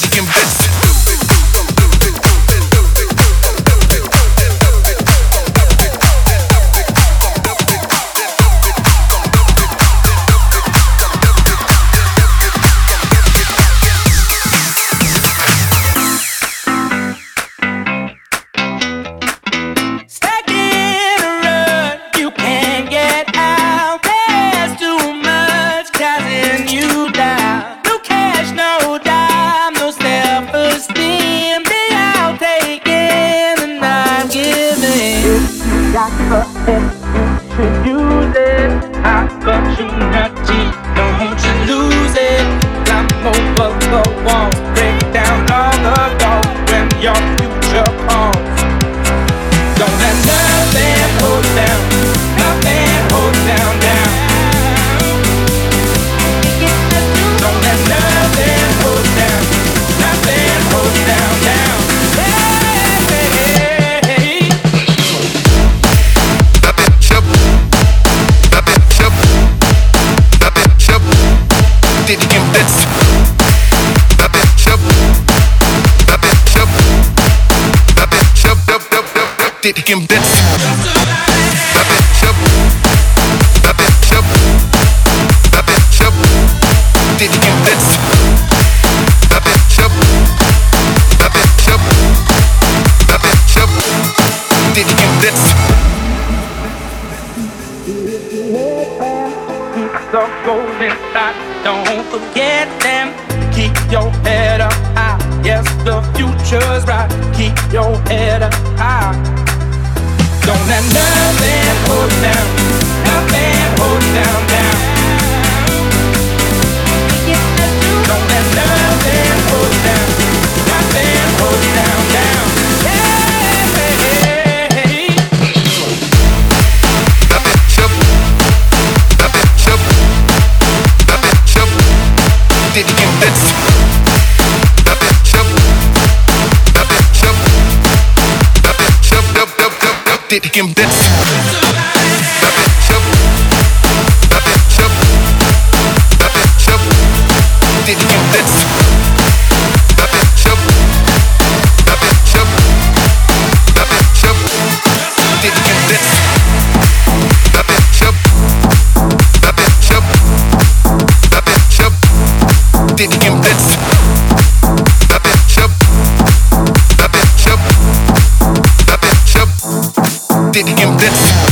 Mexican Thank Did you bits? keep the golden inside, don't forget them. Keep your head up high, yes, the future's bright. Keep your head up high. did him this. did him this. this.